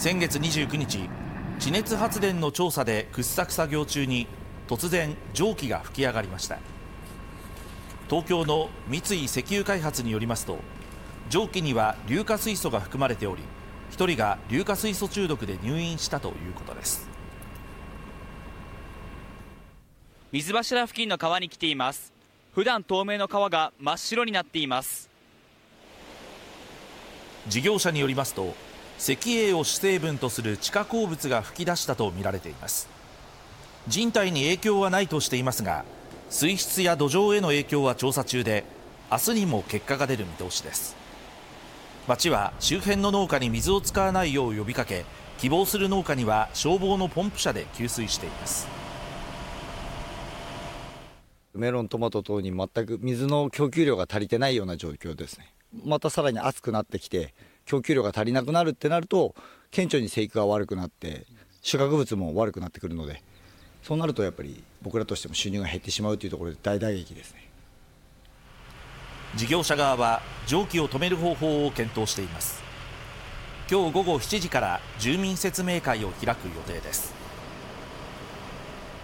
先月29日地熱発電の調査で掘削作業中に突然蒸気が噴き上がりました。東京の三井石油開発によりますと蒸気には硫化水素が含まれており1人が硫化水素中毒で入院したということです。水柱付近の川に来ています。普段透明の川が真っ白になっています。事業者によりますと石英を主成分とする地下鉱物が噴き出したとみられています。人体に影響はないとしていますが水質や土壌への影響は調査中で明日にも結果が出る見通しです。町は周辺の農家に水を使わないよう呼びかけ希望する農家には消防のポンプ車で給水しています。メロン、トマト等に全く水の供給量が足りてないような状況ですね。またさらに暑くなってきて、供給量が足りなくなるってなると、顕著に生育が悪くなって、収穫物も悪くなってくるので、そうなるとやっぱり僕らとしても収入が減ってしまうというところで大打撃ですね。事業者側は蒸気を止める方法を検討しています今日午後7時から住民説明会を開く予定です